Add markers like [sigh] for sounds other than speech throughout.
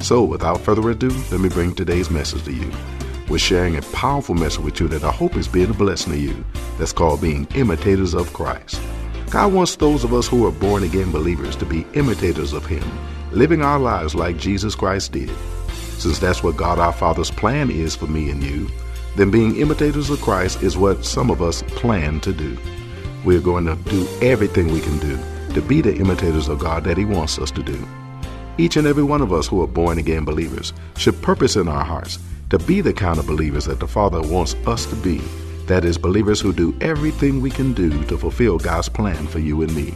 So, without further ado, let me bring today's message to you. We're sharing a powerful message with you that I hope is being a blessing to you. That's called being imitators of Christ. God wants those of us who are born again believers to be imitators of Him, living our lives like Jesus Christ did. Since that's what God our Father's plan is for me and you, then being imitators of Christ is what some of us plan to do. We're going to do everything we can do to be the imitators of God that He wants us to do. Each and every one of us who are born again believers should purpose in our hearts to be the kind of believers that the Father wants us to be. That is, believers who do everything we can do to fulfill God's plan for you and me.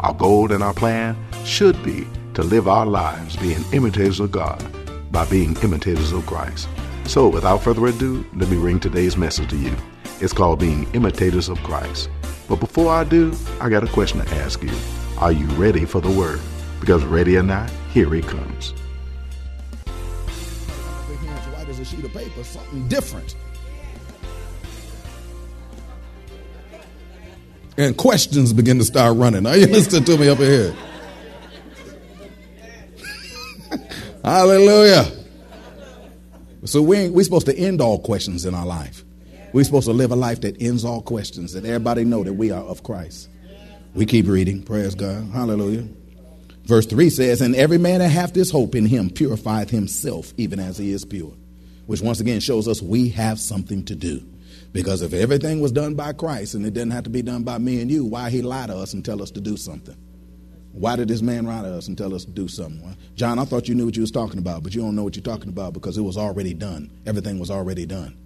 Our goal and our plan should be to live our lives being imitators of God by being imitators of Christ. So, without further ado, let me bring today's message to you. It's called Being Imitators of Christ. But before I do, I got a question to ask you. Are you ready for the Word? Because ready or not, here he comes. White as a sheet of paper, something different. And questions begin to start running. Are you listening to me up here? [laughs] Hallelujah. So we we're supposed to end all questions in our life. We're supposed to live a life that ends all questions, that everybody know that we are of Christ. We keep reading. Praise God. Hallelujah. Verse 3 says, And every man that hath this hope in him purifieth himself, even as he is pure. Which once again shows us we have something to do. Because if everything was done by Christ and it didn't have to be done by me and you, why he lie to us and tell us to do something? Why did this man lie to us and tell us to do something? John, I thought you knew what you was talking about, but you don't know what you're talking about because it was already done. Everything was already done.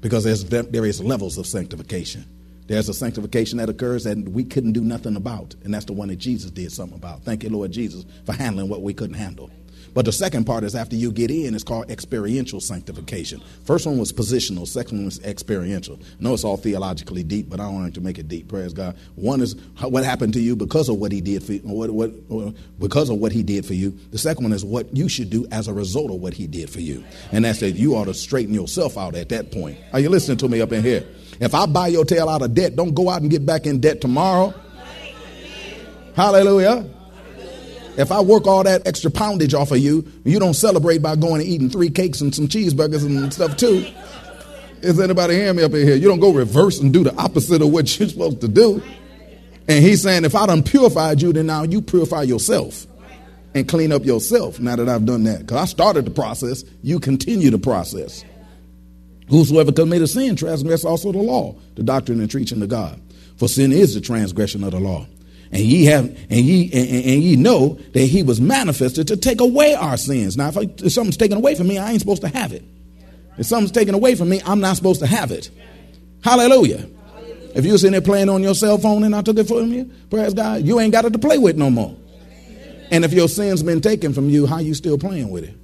Because there's, there is levels of sanctification. There's a sanctification that occurs that we couldn't do nothing about, and that's the one that Jesus did something about. Thank you, Lord Jesus, for handling what we couldn't handle. But the second part is after you get in, it's called experiential sanctification. First one was positional, second one was experiential. I know it's all theologically deep, but I don't want to make it deep. Praise God. One is what happened to you because of what He did for you, what, what, uh, because of what He did for you. The second one is what you should do as a result of what He did for you, and that's that you ought to straighten yourself out at that point. Are you listening to me up in here? If I buy your tail out of debt, don't go out and get back in debt tomorrow. Hallelujah. If I work all that extra poundage off of you, you don't celebrate by going and eating three cakes and some cheeseburgers and stuff too. Is anybody hearing me up in here? You don't go reverse and do the opposite of what you're supposed to do. And he's saying, if I done purified you, then now you purify yourself and clean up yourself now that I've done that. Because I started the process, you continue the process. Whosoever committed sin transgress also the law, the doctrine and teaching of God. For sin is the transgression of the law. And ye have and ye and, and ye know that he was manifested to take away our sins. Now, if, I, if something's taken away from me, I ain't supposed to have it. If something's taken away from me, I'm not supposed to have it. Hallelujah. If you're sitting there playing on your cell phone and I took it from you, praise God, you ain't got it to play with no more. And if your sin's been taken from you, how you still playing with it?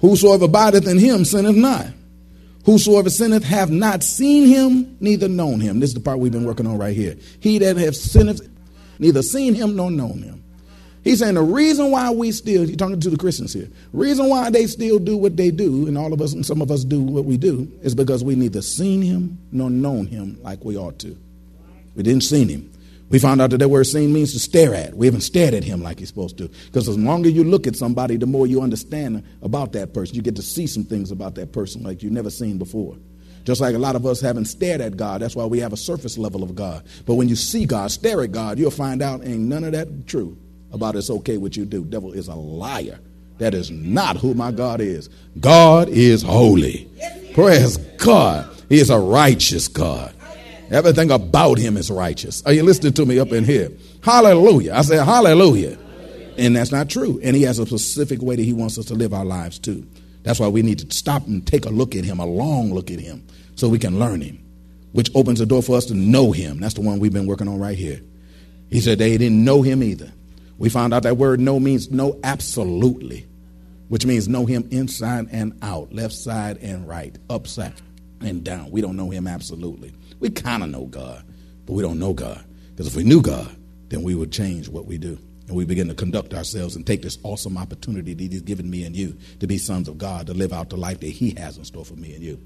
Whosoever abideth in him sinneth not. Whosoever sinneth have not seen him, neither known him. This is the part we've been working on right here. He that have sinneth, neither seen him nor known him. He's saying the reason why we still, he's talking to the Christians here, reason why they still do what they do, and all of us and some of us do what we do, is because we neither seen him nor known him like we ought to. We didn't seen him. We found out that that word seen means to stare at. We haven't stared at him like he's supposed to. Because the longer you look at somebody, the more you understand about that person. You get to see some things about that person like you've never seen before. Just like a lot of us haven't stared at God. That's why we have a surface level of God. But when you see God, stare at God, you'll find out ain't none of that true. about it's okay what you do. Devil is a liar. That is not who my God is. God is holy. Praise God. He is a righteous God. Everything about him is righteous. Are you listening to me up in here? Hallelujah. I say hallelujah. And that's not true. And he has a specific way that he wants us to live our lives too. That's why we need to stop and take a look at him, a long look at him, so we can learn him, which opens the door for us to know him. That's the one we've been working on right here. He said they didn't know him either. We found out that word know means know absolutely, which means know him inside and out, left side and right, upside and down. We don't know him absolutely. We kind of know God, but we don't know God. Because if we knew God, then we would change what we do and we begin to conduct ourselves and take this awesome opportunity that He's given me and you to be sons of God, to live out the life that He has in store for me and you.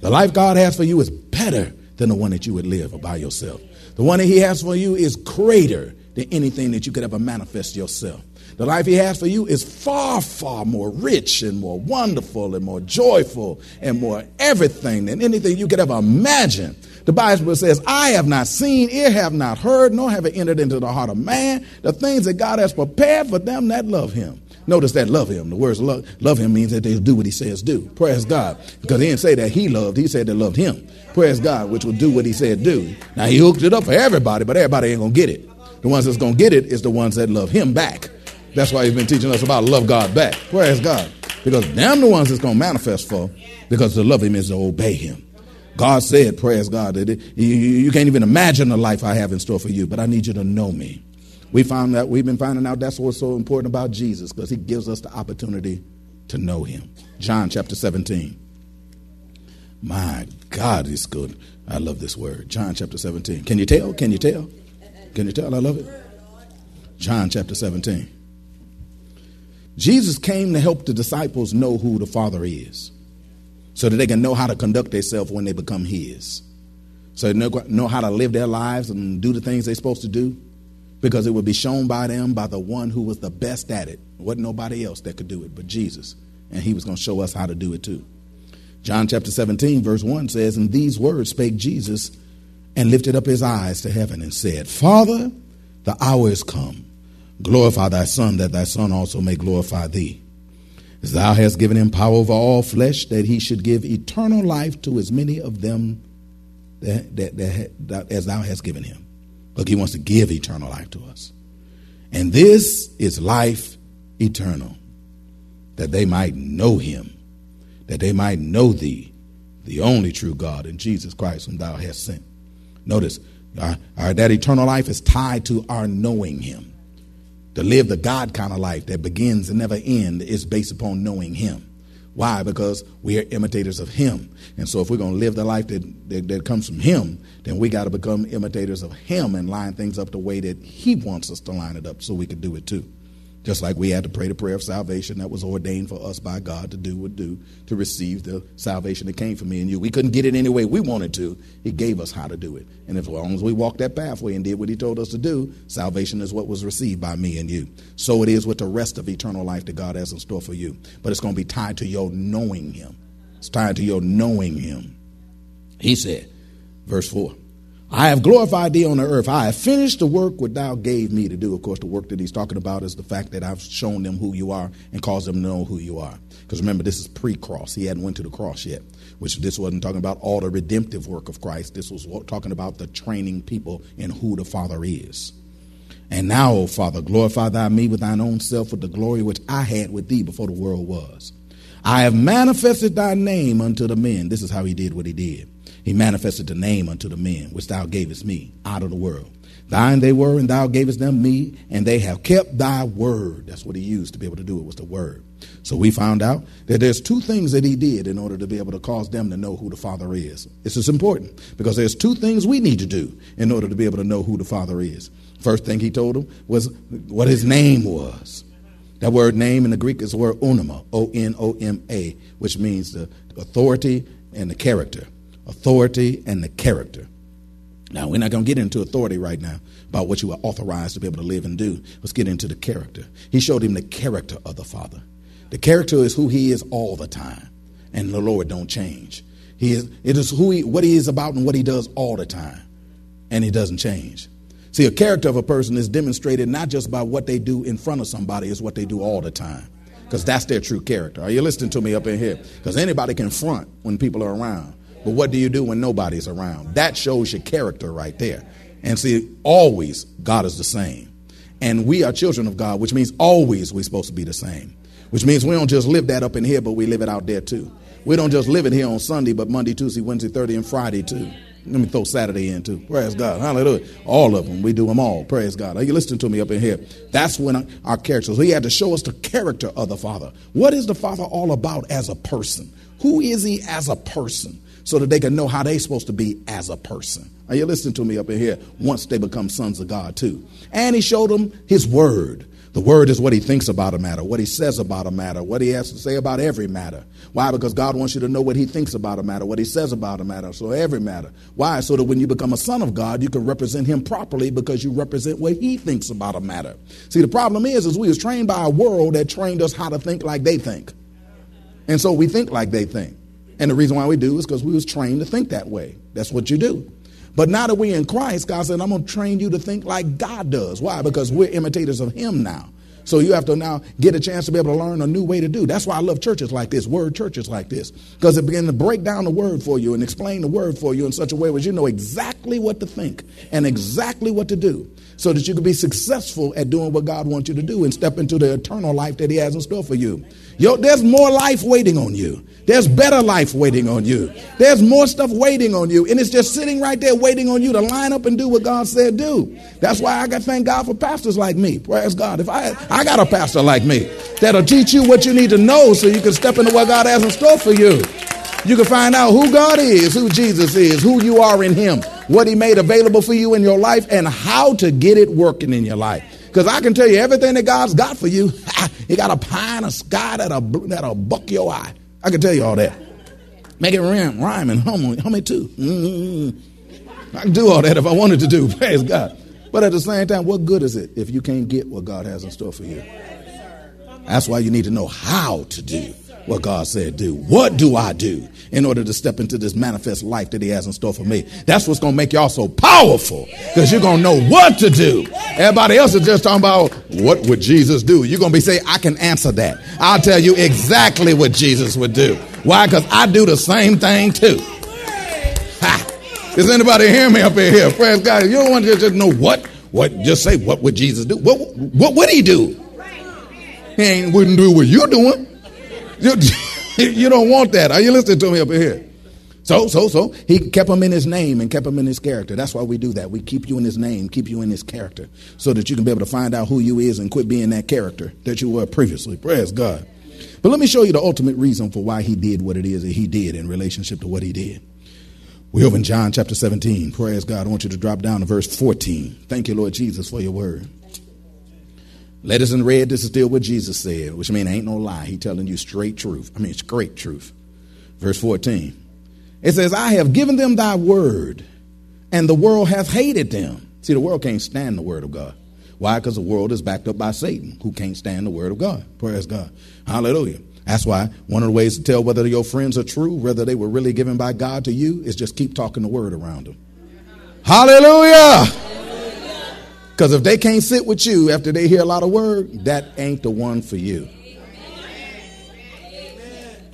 The life God has for you is better than the one that you would live by yourself. The one that He has for you is greater than anything that you could ever manifest yourself. The life He has for you is far, far more rich and more wonderful and more joyful and more everything than anything you could ever imagine. The Bible says, I have not seen, ear have not heard, nor have it entered into the heart of man the things that God has prepared for them that love him. Notice that love him. The words love, love him means that they do what he says do. Praise God. Because he didn't say that he loved, he said they loved him. Praise God, which will do what he said do. Now he hooked it up for everybody, but everybody ain't gonna get it. The ones that's gonna get it is the ones that love him back. That's why he's been teaching us about love God back. Praise God. Because them the ones that's gonna manifest for, because to love him is to obey him. God said, praise God, that it, you, you can't even imagine the life I have in store for you, but I need you to know me. We found that we've been finding out that's what's so important about Jesus because he gives us the opportunity to know him. John chapter 17. My God, it's good. I love this word. John chapter 17. Can you tell? Can you tell? Can you tell? I love it. John chapter 17. Jesus came to help the disciples know who the Father is so that they can know how to conduct themselves when they become His. So they know, how to live their lives and do the things they're supposed to do because it would be shown by them by the one who was the best at it. Wasn't nobody else that could do it but Jesus. And He was going to show us how to do it too. John chapter 17, verse 1 says, And these words spake Jesus and lifted up his eyes to heaven and said, Father, the hour is come. Glorify thy Son, that thy Son also may glorify thee as thou hast given him power over all flesh, that he should give eternal life to as many of them that, that, that, that, as thou hast given him. Look, he wants to give eternal life to us. And this is life eternal, that they might know him, that they might know thee, the only true God, and Jesus Christ, whom thou hast sent. Notice, our, our, that eternal life is tied to our knowing him. To live the God kind of life that begins and never ends is based upon knowing Him. Why? Because we are imitators of Him. And so if we're going to live the life that, that, that comes from Him, then we got to become imitators of Him and line things up the way that He wants us to line it up so we can do it too. Just like we had to pray the prayer of salvation that was ordained for us by God to do would do to receive the salvation that came from me and you. We couldn't get it any way we wanted to. He gave us how to do it. And as long as we walked that pathway and did what he told us to do, salvation is what was received by me and you. So it is with the rest of eternal life that God has in store for you. But it's going to be tied to your knowing him. It's tied to your knowing him. He said, verse 4. I have glorified thee on the earth. I have finished the work which thou gave me to do. Of course, the work that he's talking about is the fact that I've shown them who you are and caused them to know who you are. Because remember, this is pre-cross. He hadn't went to the cross yet. Which this wasn't talking about all the redemptive work of Christ. This was talking about the training people in who the Father is. And now, O Father, glorify thy me with thine own self with the glory which I had with thee before the world was. I have manifested thy name unto the men. This is how he did what he did. He manifested the name unto the men which thou gavest me out of the world. Thine they were, and thou gavest them me, and they have kept thy word. That's what he used to be able to do it, was the word. So we found out that there's two things that he did in order to be able to cause them to know who the Father is. This is important because there's two things we need to do in order to be able to know who the Father is. First thing he told them was what his name was. That word name in the Greek is the word onoma, O N O M A, which means the authority and the character authority, and the character. Now, we're not going to get into authority right now about what you are authorized to be able to live and do. Let's get into the character. He showed him the character of the Father. The character is who he is all the time, and the Lord don't change. He is, it is who he, what he is about and what he does all the time, and he doesn't change. See, a character of a person is demonstrated not just by what they do in front of somebody, it's what they do all the time. Because that's their true character. Are you listening to me up in here? Because anybody can front when people are around. But what do you do when nobody's around? That shows your character right there. And see, always God is the same. And we are children of God, which means always we're supposed to be the same. Which means we don't just live that up in here, but we live it out there too. We don't just live it here on Sunday, but Monday, Tuesday, Wednesday, Thursday, and Friday too. Let me throw Saturday in too. Praise God. Hallelujah. All of them. We do them all. Praise God. Are you listening to me up in here? That's when our character. So he had to show us the character of the Father. What is the Father all about as a person? Who is he as a person? So that they can know how they're supposed to be as a person. Are you listening to me up in here? Once they become sons of God too. And he showed them his word. The word is what he thinks about a matter, what he says about a matter, what he has to say about every matter. Why? Because God wants you to know what he thinks about a matter, what he says about a matter, so every matter. Why? So that when you become a son of God, you can represent him properly because you represent what he thinks about a matter. See, the problem is, is we was trained by a world that trained us how to think like they think. And so we think like they think. And the reason why we do is because we was trained to think that way. That's what you do. But now that we're in Christ, God said, I'm going to train you to think like God does. Why? Because we're imitators of Him now. So you have to now get a chance to be able to learn a new way to do. That's why I love churches like this, word churches like this, because it begins to break down the word for you and explain the word for you in such a way where you know exactly what to think and exactly what to do so that you can be successful at doing what God wants you to do and step into the eternal life that He has in store for you. Yo, there's more life waiting on you. There's better life waiting on you. There's more stuff waiting on you. And it's just sitting right there waiting on you to line up and do what God said do. That's why I got to thank God for pastors like me. Praise God. If I I got a pastor like me that'll teach you what you need to know so you can step into what God has in store for you. You can find out who God is, who Jesus is, who you are in Him, what He made available for you in your life, and how to get it working in your life. Because I can tell you everything that God's got for you, [laughs] He got a in the sky that'll, that'll buck your eye. I can tell you all that. Make it rhyme, rhyme and hum, hum it too. Mm-hmm. I can do all that if I wanted to do. [laughs] Praise God. But at the same time, what good is it if you can't get what God has in store for you? That's why you need to know how to do what God said do. What do I do in order to step into this manifest life that He has in store for me? That's what's going to make y'all so powerful because you're going to know what to do. Everybody else is just talking about what would Jesus do. You're going to be saying, I can answer that. I'll tell you exactly what Jesus would do. Why? Because I do the same thing too. Ha. Does anybody hear me up in here? Praise God. You don't want to just know what. What? Just say, what would Jesus do? What, what would he do? He ain't wouldn't do what you're doing. You, [laughs] you don't want that. Are you listening to me up here? So, so, so he kept him in his name and kept him in his character. That's why we do that. We keep you in his name, keep you in his character, so that you can be able to find out who you is and quit being that character that you were previously. Praise God. But let me show you the ultimate reason for why he did what it is that he did in relationship to what he did. We're over in John chapter 17. Praise God. I want you to drop down to verse 14. Thank you, Lord Jesus, for your word. Letters in red, this is still what Jesus said, which means ain't no lie. He telling you straight truth. I mean, it's great truth. Verse 14. It says, I have given them thy word, and the world hath hated them. See, the world can't stand the word of God. Why? Because the world is backed up by Satan, who can't stand the word of God. Praise God. Hallelujah. That's why one of the ways to tell whether your friends are true, whether they were really given by God to you, is just keep talking the word around them. Hallelujah. Because if they can't sit with you after they hear a lot of word, that ain't the one for you.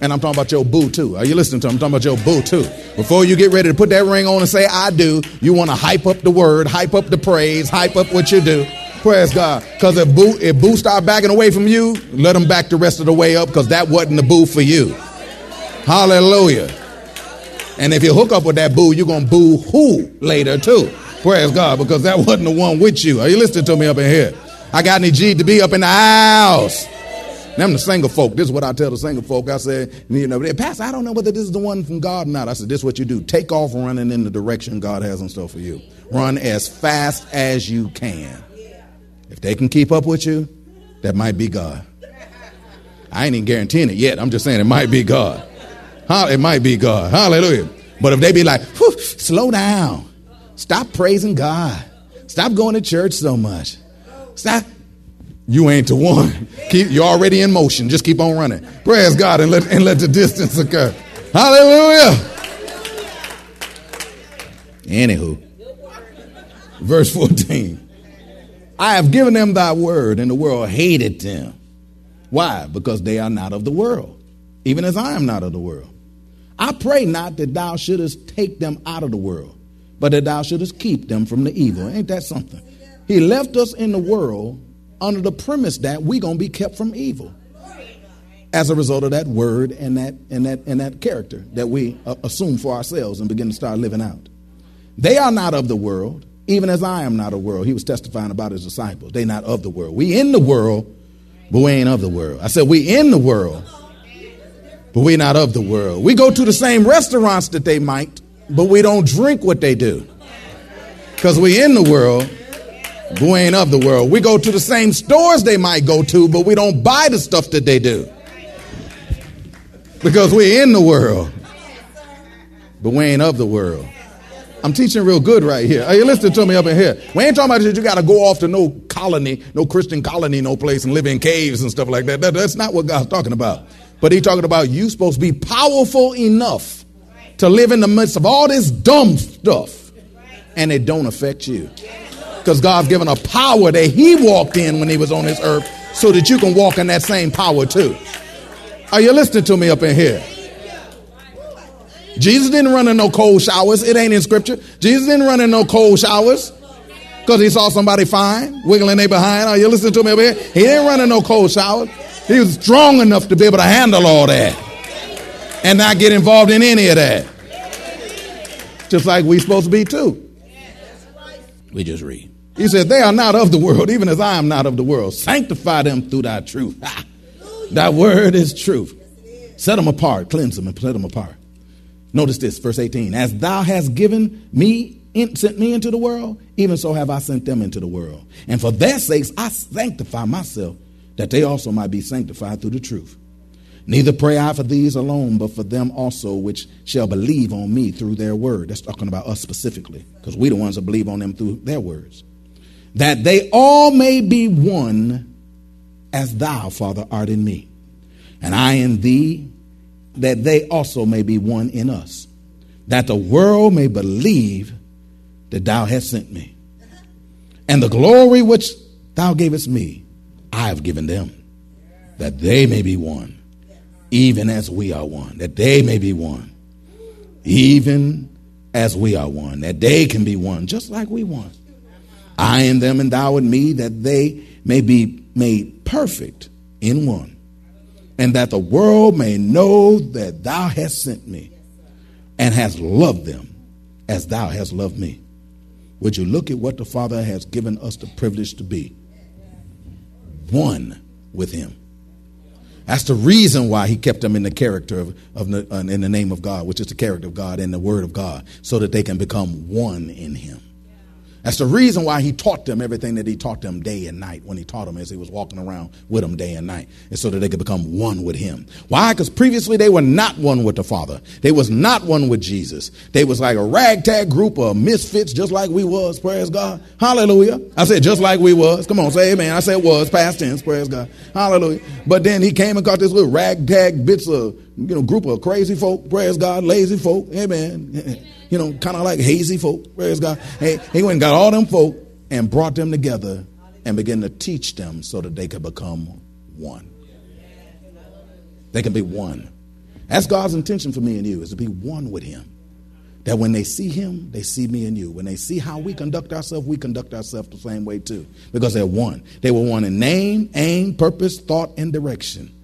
And I'm talking about your boo too. Are you listening to me? I'm talking about your boo too. Before you get ready to put that ring on and say, I do, you want to hype up the word, hype up the praise, hype up what you do. Praise God. Because if boo, if boo start backing away from you, let them back the rest of the way up because that wasn't the boo for you. Hallelujah. And if you hook up with that boo, you're to boo who later too. Praise God, because that wasn't the one with you. Are you listening to me up in here? I got any G to be up in the house. Them the single folk. This is what I tell the single folk. I said, you know, Pastor, I don't know whether this is the one from God or not. I said, this is what you do. Take off running in the direction God has in store for you. Run as fast as you can. If they can keep up with you, that might be God. I ain't even guaranteeing it yet. I'm just saying it might be God. It might be God. Hallelujah. But if they be like, slow down. Stop praising God. Stop going to church so much. Stop. You ain't the one. [laughs] Keep, you're already in motion. Just keep on running. Praise God and let, and let the distance occur. Hallelujah. Anywho, Verse 14. I have given them thy word, and the world hated them. Why? Because they are not of the world, even as I am not of the world. I pray not that thou shouldest take them out of the world, but that thou shouldest keep them from the evil. Ain't that something? He left us in the world under the premise that we're going to be kept from evil as a result of that word and that, and that, and that character that we uh, assume for ourselves and begin to start living out. They are not of the world, even as I am not of the world. He was testifying about his disciples. They're not of the world. We in the world, but we ain't of the world. I said we in the world, but we not of the world. We go to the same restaurants that they might, but we don't drink what they do. Because we're in the world, but we ain't of the world. We go to the same stores they might go to, but we don't buy the stuff that they do. Because we're in the world, but we ain't of the world. I'm teaching real good right here. Are you listening to me up in here? We ain't talking about that you got to go off to no colony, no Christian colony, no place and live in caves and stuff like that. that that's not what God's talking about. But he's talking about you supposed to be powerful enough to live in the midst of all this dumb stuff and it don't affect you. Because God's given a power that he walked in when he was on this earth so that you can walk in that same power too. Are you listening to me up in here? Jesus didn't run in no cold showers. It ain't in scripture. Jesus didn't run in no cold showers because he saw somebody fine, wiggling their behind. Are you listening to me over here? He didn't run in no cold showers. He was strong enough to be able to handle all that and not get involved in any of that. Just like we're supposed to be too. We just read. He said, They are not of the world, even as I am not of the world. Sanctify them through thy truth. Ha! That word is truth. Set them apart, cleanse them, and set them apart. Notice this, verse 18. As thou hast given me, in, sent me into the world, even so have I sent them into the world. And for their sakes I sanctify myself, that they also might be sanctified through the truth. Neither pray I for these alone, but for them also which shall believe on me through their word. That's talking about us specifically, because we're the ones that believe on them through their words. That they all may be one as thou, Father, art in me, and I in thee, that they also may be one in us, that the world may believe that thou hast sent me. And the glory which thou gavest me, I have given them, that they may be one, even as we are one, that they may be one, even as we are one, that they can be one, just like we one. I in them and thou in me, that they may be made perfect in one and that the world may know that thou hast sent me and hast loved them as thou hast loved me. Would you look at what the Father has given us the privilege to be? One with him. That's the reason why he kept them in the character of, of uh, in the name of God, which is the character of God and the word of God, so that they can become one in him. That's the reason why he taught them everything that he taught them day and night when he taught them as he was walking around with them day and night. And so that they could become one with him. Why? Because previously they were not one with the Father. They was not one with Jesus. They was like a ragtag group of misfits just like we was, praise God. Hallelujah. I said just like we was. Come on, say amen. I said was, past tense, praise God. Hallelujah. But then he came and got this little ragtag bits of, you know, group of crazy folk, praise God, lazy folk, amen. [laughs] you know, kind of like hazy folk. Praise God. Hey, he went and got all them folk and brought them together and began to teach them so that they could become one. They can be one. That's God's intention for me and you is to be one with him. That when they see him, they see me and you. When they see how we conduct ourselves, we conduct ourselves the same way too. Because they're one. They were one in name, aim, purpose, thought, and direction.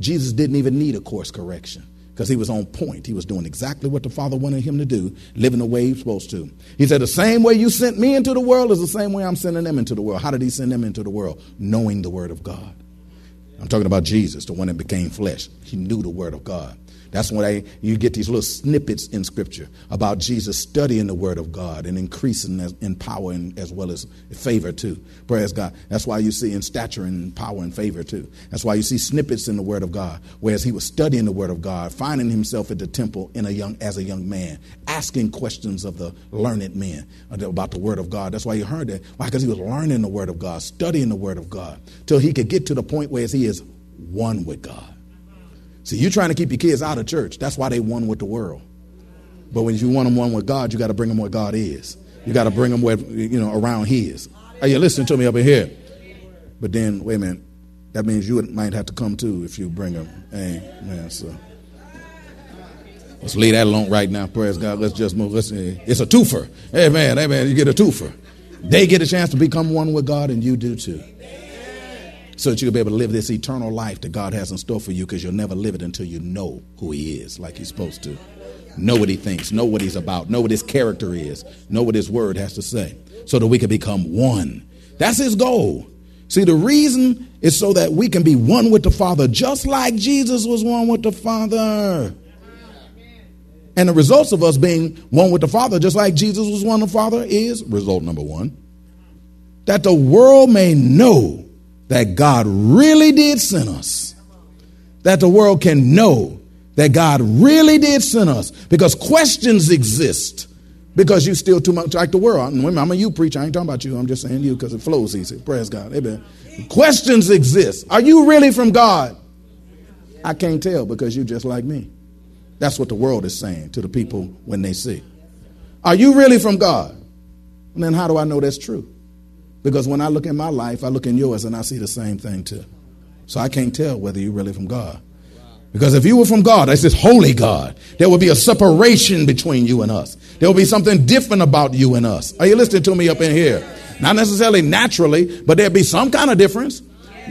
Jesus didn't even need a course correction because he was on point. He was doing exactly what the Father wanted him to do, living the way he was supposed to. He said, The same way you sent me into the world is the same way I'm sending them into the world. How did he send them into the world? Knowing the Word of God. I'm talking about Jesus, the one that became flesh. He knew the Word of God. That's why you get these little snippets in Scripture about Jesus studying the Word of God and increasing in power and as well as favor too. Praise God. That's why you see in stature and power and favor too. That's why you see snippets in the Word of God. Whereas he was studying the Word of God, finding himself at the temple in a young as a young man, asking questions of the learned men about the Word of God. That's why you heard that. Why? Because he was learning the Word of God, studying the Word of God, till he could get to the point where he is one with God. See, you're trying to keep your kids out of church. That's why they one with the world. But when you want them one with God, you got to bring them what God is. You got to bring them where, you know, around his. Are you listening to me up in here? But then, wait a minute. That means you might have to come too if you bring them. Amen. So let's leave that alone right now. Praise God. Let's just move. Let's, it's a twofer. Amen. Amen. You get a twofer. They get a chance to become one with God, and you do too. So that you'll be able to live this eternal life that God has in store for you because you'll never live it until you know who He is like He's supposed to. Know what He thinks, know what He's about, know what His character is, know what His word has to say, so that we can become one. That's His goal. See, the reason is so that we can be one with the Father, just like Jesus was one with the Father. And the results of us being one with the Father, just like Jesus was one with the Father, is result number one that the world may know that God really did send us. That the world can know that God really did send us. Because questions exist because you still too much like the world. I'm a you preacher. I ain't talking about you. I'm just saying you because it flows easy. Praise God. Amen. Questions exist. Are you really from God? I can't tell because you're just like me. That's what the world is saying to the people when they see. Are you really from God? And then how do I know that's true? Because when I look in my life, I look in yours and I see the same thing too. So I can't tell whether you're really from God. Because if you were from God, that's this holy God, there would be a separation between you and us. There will be something different about you and us. Are you listening to me up in here? Not necessarily naturally, but there'll be some kind of difference.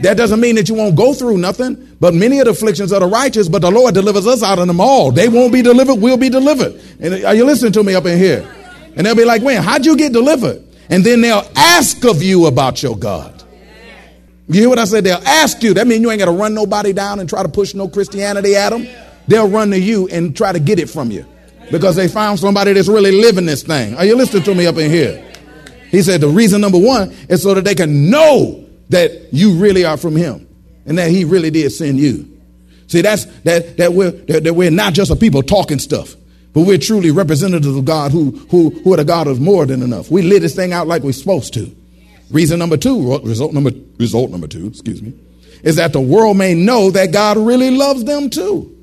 That doesn't mean that you won't go through nothing, but many of the afflictions are the righteous, but the Lord delivers us out of them all. They won't be delivered, we'll be delivered. And are you listening to me up in here? And they'll be like, when? How'd you get delivered? And then they'll ask of you about your God. You hear what I said? They'll ask you. That means you ain't got to run nobody down and try to push no Christianity at them. They'll run to you and try to get it from you because they found somebody that's really living this thing. Are you listening to me up in here? He said the reason number one is so that they can know that you really are from Him and that He really did send you. See, that's that that we're that, that we're not just a people talking stuff, but we're truly representatives of God who who who are the God of more than enough. We live this thing out like we're supposed to. Reason number two, result number, result number two, excuse me, is that the world may know that God really loves them too.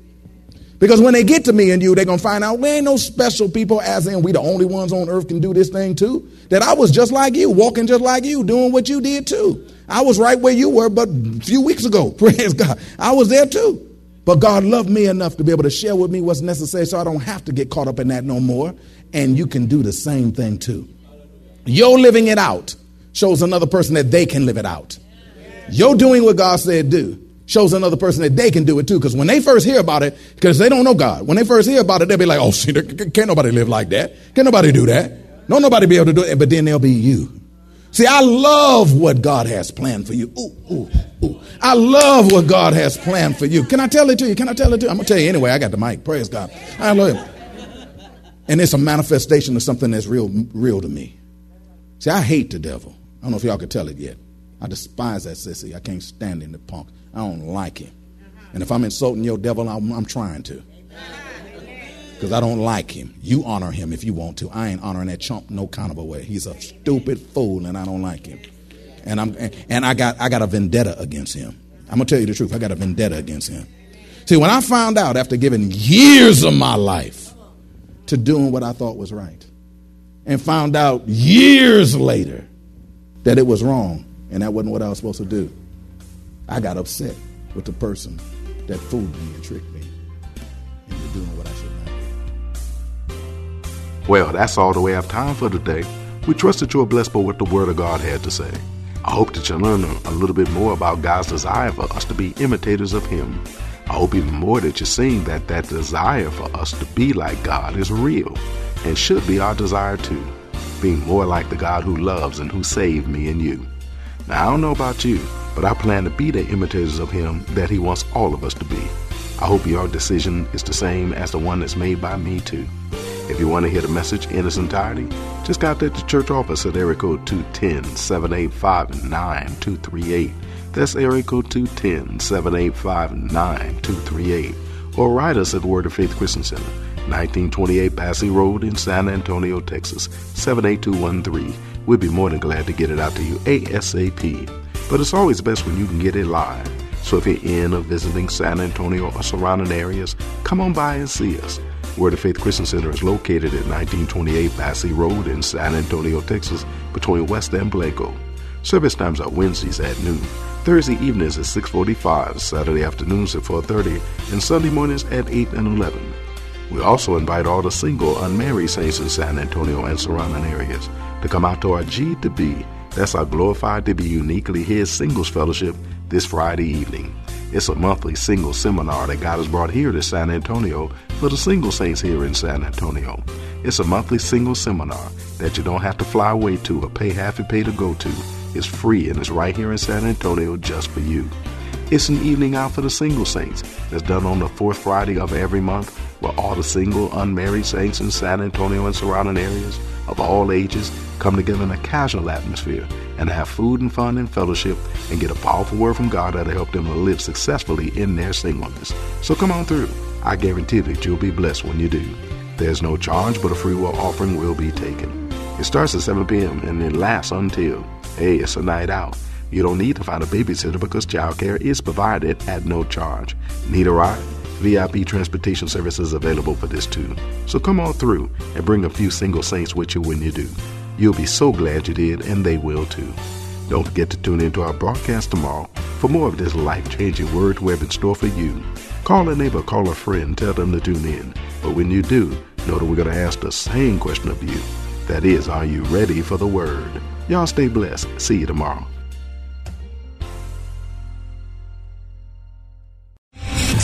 Because when they get to me and you, they're going to find out we ain't no special people, as in we the only ones on earth can do this thing too. That I was just like you, walking just like you, doing what you did too. I was right where you were, but a few weeks ago, [laughs] praise God, I was there too. But God loved me enough to be able to share with me what's necessary so I don't have to get caught up in that no more. And you can do the same thing too. You're living it out shows another person that they can live it out. You're doing what God said do shows another person that they can do it too. Because when they first hear about it, because they don't know God, when they first hear about it, they'll be like, oh, [laughs] see, can't nobody live like that. Can't nobody do that. No, nobody be able to do it. But then they'll be you. See, I love what God has planned for you. Ooh, ooh, ooh. I love what God has planned for you. Can I tell it to you? Can I tell it to you? I'm going to tell you anyway. I got the mic. Praise God. It. And it's a manifestation of something that's real, real to me. See, I hate the devil. I don't know if y'all could tell it yet. I despise that sissy. I can't stand him, the punk. I don't like him. And if I'm insulting your devil, I'm, I'm trying to. Because I don't like him. You honor him if you want to. I ain't honoring that chump no kind of a way. He's a stupid fool, and I don't like him. And I'm and I got I got a vendetta against him. I'm gonna tell you the truth. I got a vendetta against him. See, when I found out after giving years of my life to doing what I thought was right, and found out years later that it was wrong and that wasn't what I was supposed to do. I got upset with the person that fooled me and tricked me into doing what I. Well, that's all the way I have time for today. We trust that you are blessed by what the Word of God had to say. I hope that you learn a little bit more about God's desire for us to be imitators of Him. I hope even more that you're seeing that that desire for us to be like God is real and should be our desire too being more like the God who loves and who saved me and you. Now, I don't know about you, but I plan to be the imitators of Him that He wants all of us to be. I hope your decision is the same as the one that's made by me, too. If you want to hear the message in its entirety, just contact the church office at area code 210 785 9238. That's area code 210 785 9238. Or write us at Word of Faith Christian Center. 1928 Basse Road in San Antonio, Texas, 78213. We'd be more than glad to get it out to you ASAP. But it's always best when you can get it live. So if you're in or visiting San Antonio or surrounding areas, come on by and see us. Word the Faith Christian Center is located at 1928 Basse Road in San Antonio, Texas, between West and Blanco. Service times are Wednesdays at noon, Thursday evenings at 6:45, Saturday afternoons at 4:30, and Sunday mornings at 8 and 11. We also invite all the single, unmarried saints in San Antonio and surrounding areas to come out to our G to B. That's our glorified to be uniquely His singles fellowship this Friday evening. It's a monthly single seminar that God has brought here to San Antonio for the single saints here in San Antonio. It's a monthly single seminar that you don't have to fly away to or pay half a pay to go to. It's free and it's right here in San Antonio just for you. It's an evening out for the single saints that's done on the fourth Friday of every month where all the single, unmarried saints in San Antonio and surrounding areas of all ages come together in a casual atmosphere and have food and fun and fellowship and get a powerful word from God that'll help them to live successfully in their singleness. So come on through. I guarantee that you'll be blessed when you do. There's no charge, but a free will offering will be taken. It starts at 7 p.m. and it lasts until, hey, it's a night out. You don't need to find a babysitter because childcare is provided at no charge. Need a ride? VIP transportation services available for this too. So come on through and bring a few single saints with you when you do. You'll be so glad you did, and they will too. Don't forget to tune into our broadcast tomorrow for more of this life changing word we have in store for you. Call a neighbor, call a friend, tell them to tune in. But when you do, know that we're going to ask the same question of you. That is, are you ready for the word? Y'all stay blessed. See you tomorrow.